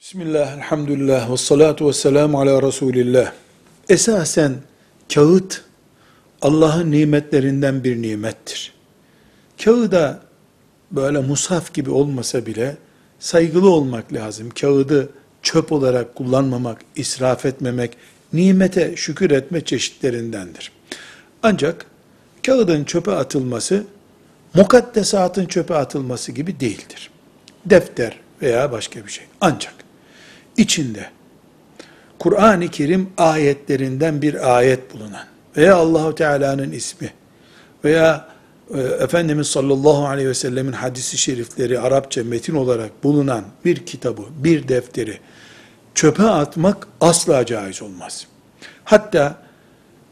Bismillah, elhamdülillah, ve salatu ve selamu ala Resulillah. Esasen kağıt Allah'ın nimetlerinden bir nimettir. Kağıda böyle mushaf gibi olmasa bile saygılı olmak lazım. Kağıdı çöp olarak kullanmamak, israf etmemek, nimete şükür etme çeşitlerindendir. Ancak kağıdın çöpe atılması, mukaddesatın çöpe atılması gibi değildir. Defter veya başka bir şey. Ancak içinde Kur'an-ı Kerim ayetlerinden bir ayet bulunan veya Allahu Teala'nın ismi veya e, Efendimiz sallallahu aleyhi ve sellemin hadisi şerifleri Arapça metin olarak bulunan bir kitabı, bir defteri çöpe atmak asla caiz olmaz. Hatta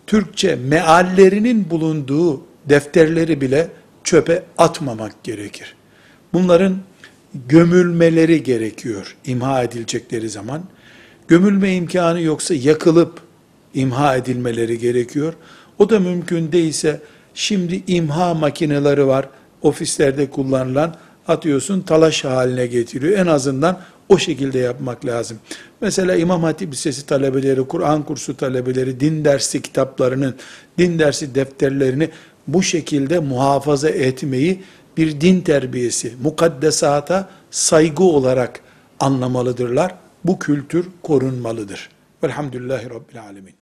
Türkçe meallerinin bulunduğu defterleri bile çöpe atmamak gerekir. Bunların gömülmeleri gerekiyor imha edilecekleri zaman. Gömülme imkanı yoksa yakılıp imha edilmeleri gerekiyor. O da mümkün değilse şimdi imha makineleri var ofislerde kullanılan atıyorsun talaş haline getiriyor. En azından o şekilde yapmak lazım. Mesela İmam Hatip Lisesi talebeleri, Kur'an kursu talebeleri, din dersi kitaplarının, din dersi defterlerini bu şekilde muhafaza etmeyi bir din terbiyesi, mukaddesata saygı olarak anlamalıdırlar. Bu kültür korunmalıdır. Velhamdülillahi Rabbil Alemin.